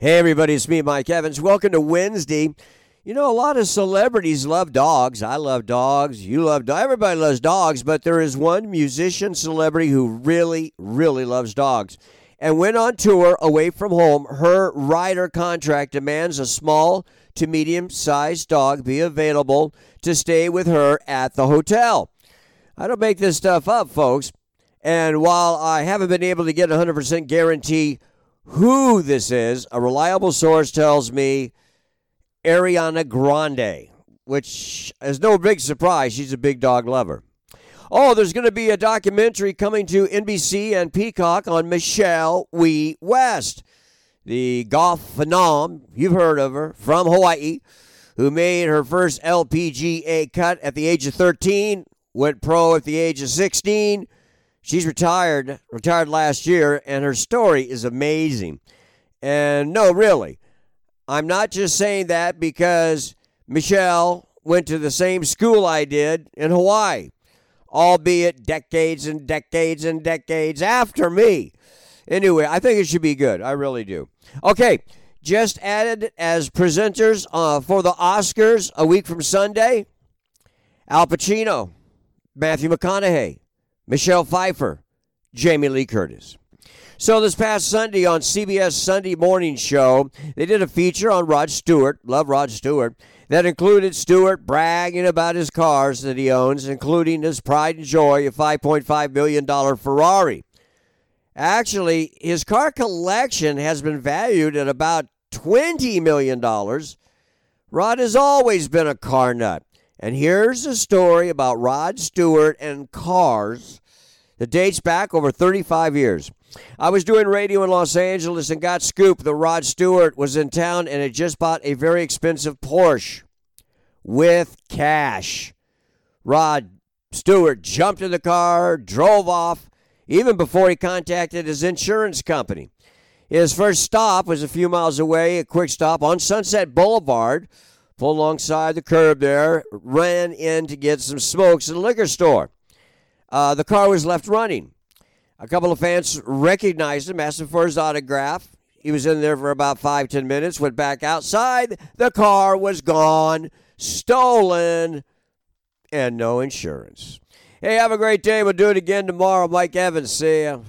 Hey, everybody, it's me, Mike Evans. Welcome to Wednesday. You know, a lot of celebrities love dogs. I love dogs. You love dogs. Everybody loves dogs, but there is one musician celebrity who really, really loves dogs. And when on tour away from home, her rider contract demands a small to medium sized dog be available to stay with her at the hotel. I don't make this stuff up, folks. And while I haven't been able to get a 100% guarantee who this is, a reliable source tells me Ariana Grande, which is no big surprise. She's a big dog lover. Oh, there's going to be a documentary coming to NBC and Peacock on Michelle Wie West, the golf phenom, you've heard of her, from Hawaii, who made her first LPGA cut at the age of 13, went pro at the age of 16, She's retired, retired last year, and her story is amazing. And no, really, I'm not just saying that because Michelle went to the same school I did in Hawaii, albeit decades and decades and decades after me. Anyway, I think it should be good. I really do. Okay, just added as presenters uh, for the Oscars a week from Sunday Al Pacino, Matthew McConaughey, Michelle Pfeiffer, Jamie Lee Curtis. So this past Sunday on CBS Sunday Morning Show, they did a feature on Rod Stewart. Love Rod Stewart. That included Stewart bragging about his cars that he owns, including his pride and joy, a $5.5 million Ferrari. Actually, his car collection has been valued at about $20 million. Rod has always been a car nut. And here's a story about Rod Stewart and cars that dates back over 35 years. I was doing radio in Los Angeles and got scoop that Rod Stewart was in town and had just bought a very expensive Porsche with cash. Rod Stewart jumped in the car, drove off, even before he contacted his insurance company. His first stop was a few miles away, a quick stop on Sunset Boulevard pulled alongside the curb there, ran in to get some smokes at a liquor store. Uh, the car was left running. A couple of fans recognized him, asked him for his autograph. He was in there for about five, ten minutes, went back outside. The car was gone, stolen, and no insurance. Hey, have a great day. We'll do it again tomorrow. Mike Evans, see ya.